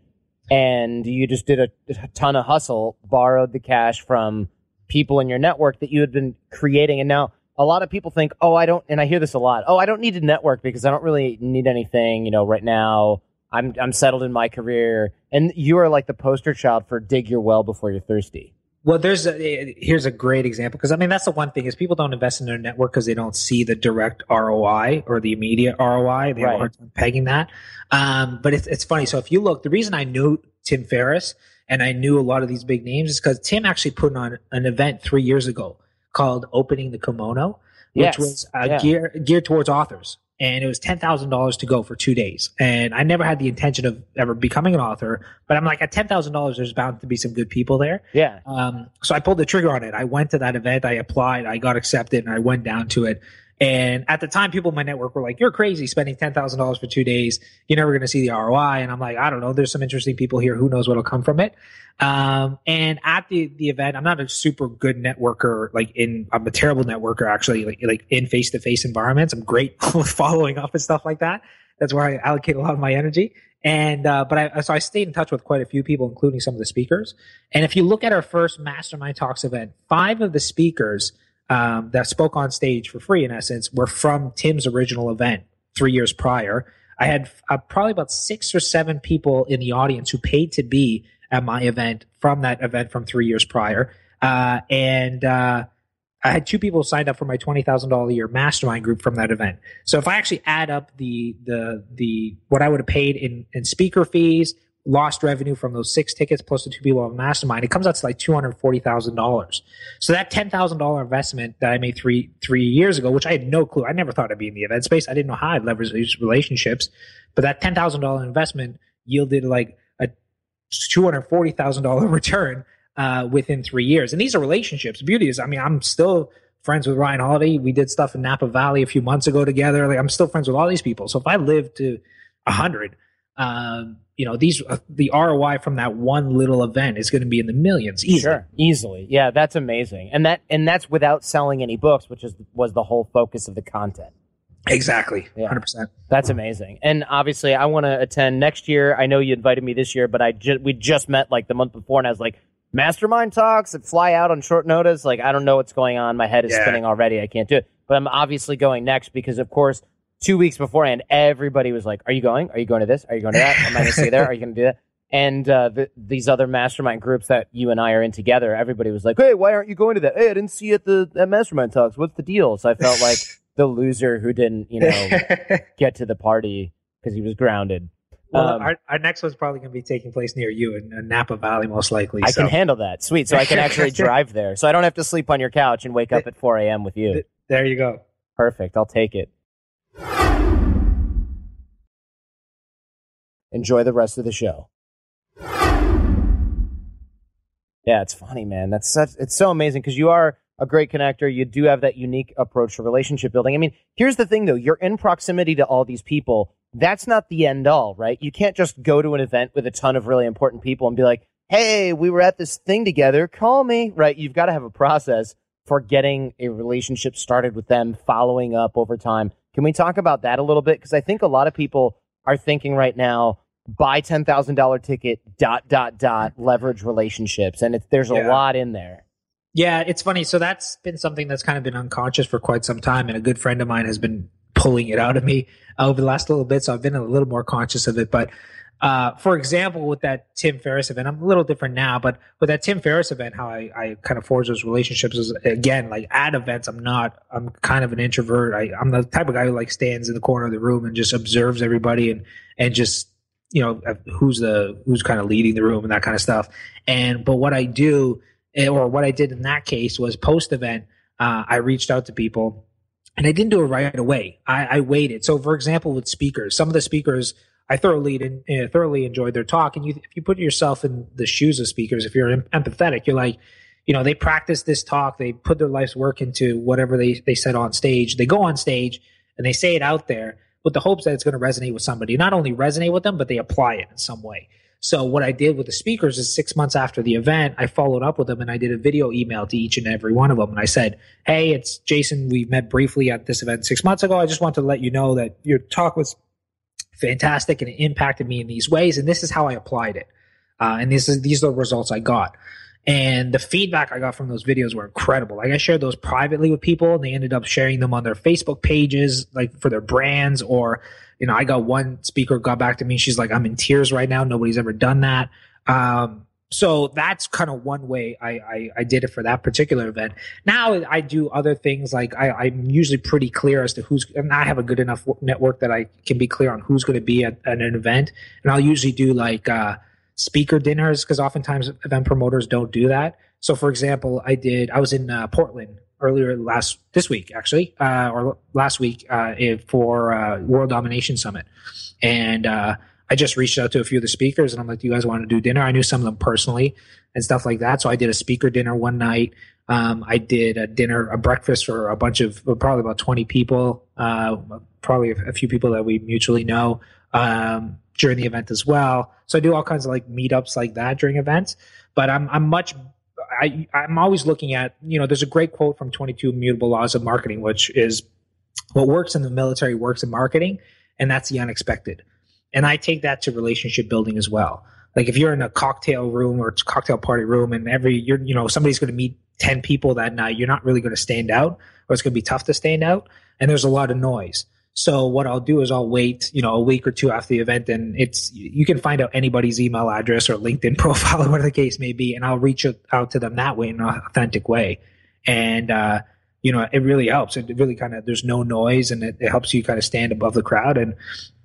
and you just did a, a ton of hustle, borrowed the cash from people in your network that you had been creating, and now a lot of people think, oh, I don't, and I hear this a lot. Oh, I don't need to network because I don't really need anything. You know, right now I'm I'm settled in my career, and you are like the poster child for dig your well before you're thirsty. Well, there's a, here's a great example because I mean that's the one thing is people don't invest in their network because they don't see the direct ROI or the immediate ROI. They right. have a hard time pegging that. Um, but it's it's funny. So if you look, the reason I knew Tim Ferriss and I knew a lot of these big names is because Tim actually put on an event three years ago called Opening the Kimono, which yes. was uh, yeah. geared geared towards authors. And it was ten thousand dollars to go for two days. And I never had the intention of ever becoming an author, but I'm like, at ten thousand dollars, there's bound to be some good people there. Yeah. Um, so I pulled the trigger on it. I went to that event, I applied, I got accepted, and I went down to it. And at the time, people in my network were like, "You're crazy spending ten thousand dollars for two days. You're never going to see the ROI." And I'm like, "I don't know. There's some interesting people here. Who knows what'll come from it?" Um, and at the the event, I'm not a super good networker. Like in, I'm a terrible networker actually. Like like in face to face environments, I'm great with following up and stuff like that. That's where I allocate a lot of my energy. And uh, but I so I stayed in touch with quite a few people, including some of the speakers. And if you look at our first Mastermind Talks event, five of the speakers um, that spoke on stage for free, in essence, were from Tim's original event three years prior. I had uh, probably about six or seven people in the audience who paid to be at my event from that event from three years prior. Uh, and uh, I had two people signed up for my twenty thousand dollar a year mastermind group from that event. So if I actually add up the the the what I would have paid in in speaker fees, lost revenue from those six tickets plus the two people on mastermind, it comes out to like two hundred forty thousand dollars. So that ten thousand dollar investment that I made three three years ago, which I had no clue, I never thought I'd be in the event space. I didn't know how I'd leverage these relationships, but that ten thousand dollar investment yielded like a two hundred forty thousand dollar return uh, within three years. And these are relationships. The beauty is, I mean, I'm still friends with Ryan Holiday. We did stuff in Napa Valley a few months ago together. Like I'm still friends with all these people. So if I live to a hundred um, you know these uh, the ROI from that one little event is going to be in the millions easily. Sure, easily. Yeah, that's amazing, and that and that's without selling any books, which is was the whole focus of the content. Exactly, hundred yeah. percent. That's amazing, and obviously, I want to attend next year. I know you invited me this year, but I just we just met like the month before, and I was like, mastermind talks that fly out on short notice. Like, I don't know what's going on. My head is yeah. spinning already. I can't do it. But I'm obviously going next because, of course, two weeks beforehand, everybody was like, "Are you going? Are you going to this? Are you going to that? Am I going to stay there? Are you going to do that?" And uh, the, these other mastermind groups that you and I are in together, everybody was like, "Hey, why aren't you going to that? Hey, I didn't see you at the at mastermind talks. What's the deal?" So I felt like the loser who didn't, you know, get to the party because he was grounded. Well, um, our, our next one's probably going to be taking place near you in, in Napa Valley, most likely. I so. can handle that. Sweet. So I can actually drive there. So I don't have to sleep on your couch and wake up at 4 a.m. with you. There you go. Perfect. I'll take it. Enjoy the rest of the show. Yeah, it's funny, man. That's such it's so amazing because you are a great connector. You do have that unique approach to relationship building. I mean, here's the thing though, you're in proximity to all these people. That's not the end all, right? You can't just go to an event with a ton of really important people and be like, "Hey, we were at this thing together. Call me." Right? You've got to have a process for getting a relationship started with them, following up over time. Can we talk about that a little bit? Because I think a lot of people are thinking right now, buy ten thousand dollar ticket, dot dot dot, mm-hmm. leverage relationships, and it's, there's a Yeah. lot in there. Yeah, it's funny. So that's been something that's kind of been unconscious for quite some time, and a good friend of mine has been pulling it out of me uh, over the last little bit. So I've been a little more conscious of it. But uh, for example, with that Tim Ferriss event, I'm a little different now. But with that Tim Ferriss event, how I, I kind of forge those relationships is again like at events. I'm not. I'm kind of an introvert. I, I'm the type of guy who like stands in the corner of the room and just observes everybody and and just you know who's the who's kind of leading the room and that kind of stuff. And but what I do eh, or what I did in that case was post event, uh, I reached out to people and I didn't do it right away. I, I waited. So, for example, with speakers, some of the speakers I thoroughly uh, thoroughly enjoyed their talk. And you, if you put yourself in the shoes of speakers, if you're em- empathetic, you're like, you know, they practice this talk, they put their life's work into whatever they they said on stage. They go on stage and they say it out there with the hopes that it's going to resonate with somebody. Not only resonate with them, but they apply it in some way. So what I did with the speakers is six months after the event, I followed up with them and I did a video email to each and every one of them. And I said, Hey, it's Jayson. We met briefly at this event six months ago. I just want to let you know that your talk was fantastic and it impacted me in these ways. And this is how I applied it. Uh, and this is, these are the results I got. And the feedback I got from those videos were incredible. Like I shared those privately with people and they ended up sharing them on their Facebook pages, like for their brands or, you know, I got one speaker got back to me. She's like, I'm in tears right now. Nobody's ever done that. Um, so that's kind of one way I, I, I did it for that particular event. Now I do other things like I, I'm usually pretty clear as to who's, and I have a good enough network that I can be clear on who's going to be at, at an event. And I'll usually do like, uh, speaker dinners because oftentimes event promoters don't do that. So, for example, I did. I was in uh, Portland earlier last this week, actually, uh, or last week uh, for uh, World Domination Summit, and uh, I just reached out to a few of the speakers, and I'm like, "Do you guys want to do dinner?" I knew some of them personally and stuff like that, so I did a speaker dinner one night. Um, I did a dinner, a breakfast for a bunch of probably about 20 people, uh, probably a, few people that we mutually know. Um, during the event as well. So I do all kinds of like meetups like that during events. But I'm I'm much I I'm always looking at you know there's a great quote from 22 Immutable Laws of Marketing, which is what works in the military works in marketing, and that's the unexpected. And I take that to relationship building as well. Like if you're in a cocktail room or cocktail party room, and every you're you know somebody's going to meet 10 people that night, you're not really going to stand out, or it's going to be tough to stand out, and there's a lot of noise. So what I'll do is I'll wait, you know, a week or two after the event, and it's you can find out anybody's email address or LinkedIn profile or whatever the case may be, and I'll reach out to them that way in an authentic way, and uh, you know, it really helps. It really kind of there's no noise, and it, it helps you kind of stand above the crowd, and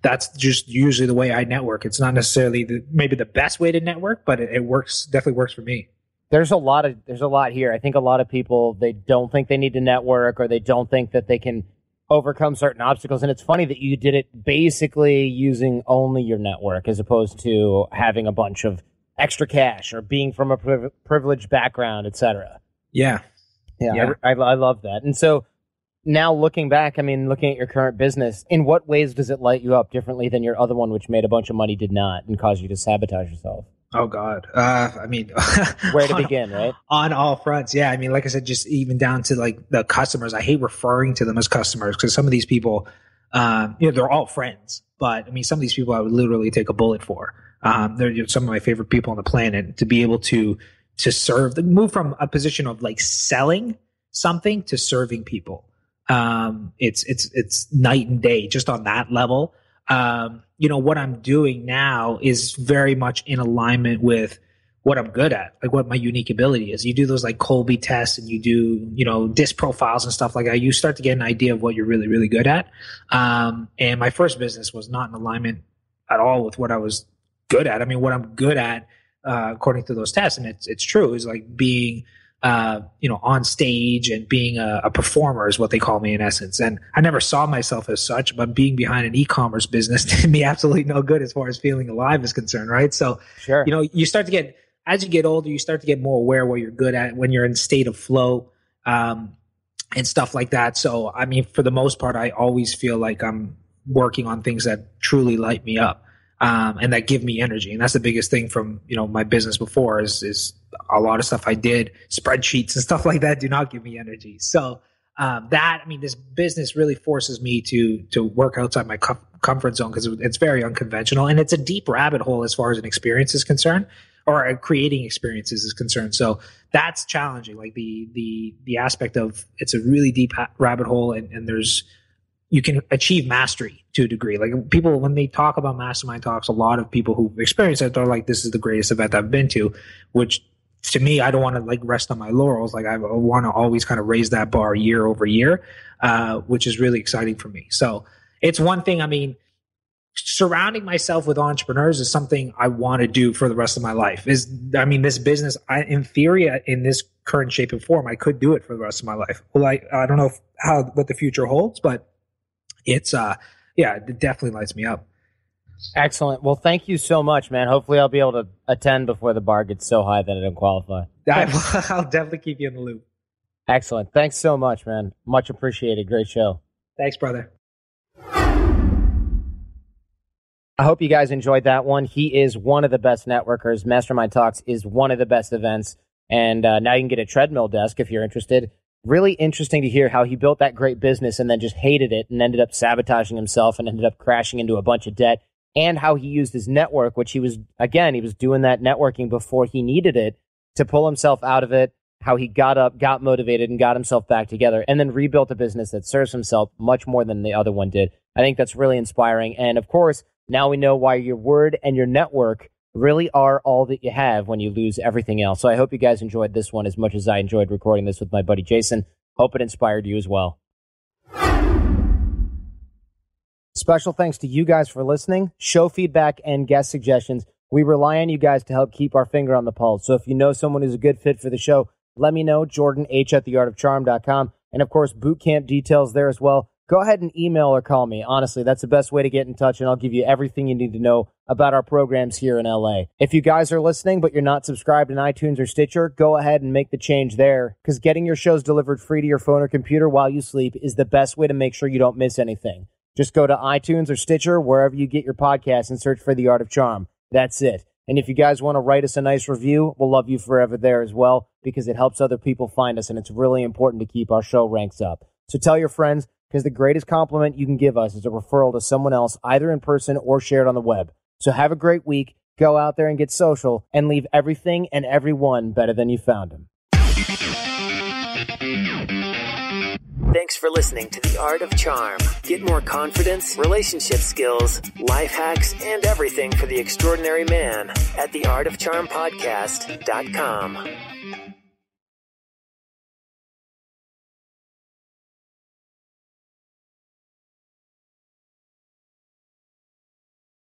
that's just usually the way I network. It's not necessarily the, maybe the best way to network, but it, it works definitely works for me. There's a lot of there's a lot here. I think a lot of people they don't think they need to network or they don't think that they can overcome certain obstacles. And it's funny that you did it basically using only your network as opposed to having a bunch of extra cash or being from a priv- privileged background, etc. Yeah. Yeah, Yeah. I, I, I love that. And so now looking back, I mean, looking at your current business, in what ways does it light you up differently than your other one, which made a bunch of money, did not, and caused you to sabotage yourself? Oh God. Uh, I mean, Where to on- begin, right? on all fronts. Yeah, I mean, like I said, just even down to like the customers. I hate referring to them as customers because some of these people, um, you know, they're all friends. But I mean, some of these people I would literally take a bullet for. Um, they're some of my favorite people on the planet. To be able to to serve, the move from a position of like selling something to serving people. Um, it's it's it's night and day just on that level. Um, you know what I'm doing now is very much in alignment with what I'm good at, like what my unique ability is. You do those like Kolbe tests and you do, you know, disc profiles and stuff like that. You start to get an idea of what you're really, really good at. Um, and my first business was not in alignment at all with what I was good at. I mean, what I'm good at, uh, according to those tests, and it's it's true, is like being, uh, you know, on stage and being a, a performer is what they call me in essence. And I never saw myself as such, but being behind an e-commerce business did me absolutely no good as far as feeling alive is concerned, right? So Sure. you know you start to get as you get older you start to get more aware of what you're good at when you're in state of flow um, and stuff like that so i mean for the most part i always feel like i'm working on things that truly light me up um, and that give me energy and that's the biggest thing from you know my business before is is a lot of stuff i did spreadsheets and stuff like that do not give me energy so um, that I mean, this business really forces me to to work outside my com- comfort zone because it's very unconventional and it's a deep rabbit hole as far as an experience is concerned or creating experiences is concerned. So that's challenging. Like the the the aspect of it's a really deep ha- rabbit hole and, and there's you can achieve mastery to a degree. Like people, when they talk about mastermind talks, a lot of people who've experienced it, they're like, this is the greatest event I've been to, which to me, I don't want to like rest on my laurels. Like I want to always kind of raise that bar year over year, uh, which is really exciting for me. So it's one thing. I mean, surrounding myself with entrepreneurs is something I want to do for the rest of my life. Is I mean, this business, I, in theory, in this current shape and form, I could do it for the rest of my life. Well, I I don't know if, how what the future holds, but it's uh yeah, it definitely lights me up. Excellent. Well, thank you so much, man. Hopefully, I'll be able to attend before the bar gets so high that I don't qualify. I'll definitely keep you in the loop. Excellent. Thanks so much, man. Much appreciated. Great show. Thanks, brother. I hope you guys enjoyed that one. He is one of the best networkers. Mastermind Talks is one of the best events. And uh, now you can get a treadmill desk if you're interested. Really interesting to hear how he built that great business and then just hated it and ended up sabotaging himself and ended up crashing into a bunch of debt and how he used his network, which he was, again, he was doing that networking before he needed it to pull himself out of it, how he got up, got motivated, and got himself back together, and then rebuilt a business that serves himself much more than the other one did. I think that's really inspiring. And of course, now we know why your word and your network really are all that you have when you lose everything else. So I hope you guys enjoyed this one as much as I enjoyed recording this with my buddy Jayson. Hope it inspired you as well. Special thanks to you guys for listening, show feedback, and guest suggestions. We rely on you guys to help keep our finger on the pulse. So if you know someone who's a good fit for the show, let me know, Jordan H at theartofcharm.com. And of course, boot camp details there as well. Go ahead and email or call me. Honestly, that's the best way to get in touch, and I'll give you everything you need to know about our programs here in LA. If you guys are listening, but you're not subscribed in iTunes or Stitcher, go ahead and make the change there, because getting your shows delivered free to your phone or computer while you sleep is the best way to make sure you don't miss anything. Just go to iTunes or Stitcher, wherever you get your podcasts, and search for The Art of Charm. That's it. And if you guys want to write us a nice review, we'll love you forever there as well because it helps other people find us and it's really important to keep our show ranks up. So tell your friends because the greatest compliment you can give us is a referral to someone else, either in person or shared on the web. So have a great week. Go out there and get social and leave everything and everyone better than you found them. Thanks for listening to The Art of Charm. Get more confidence, relationship skills, life hacks, and everything for the extraordinary man at theartofcharmpodcast.com.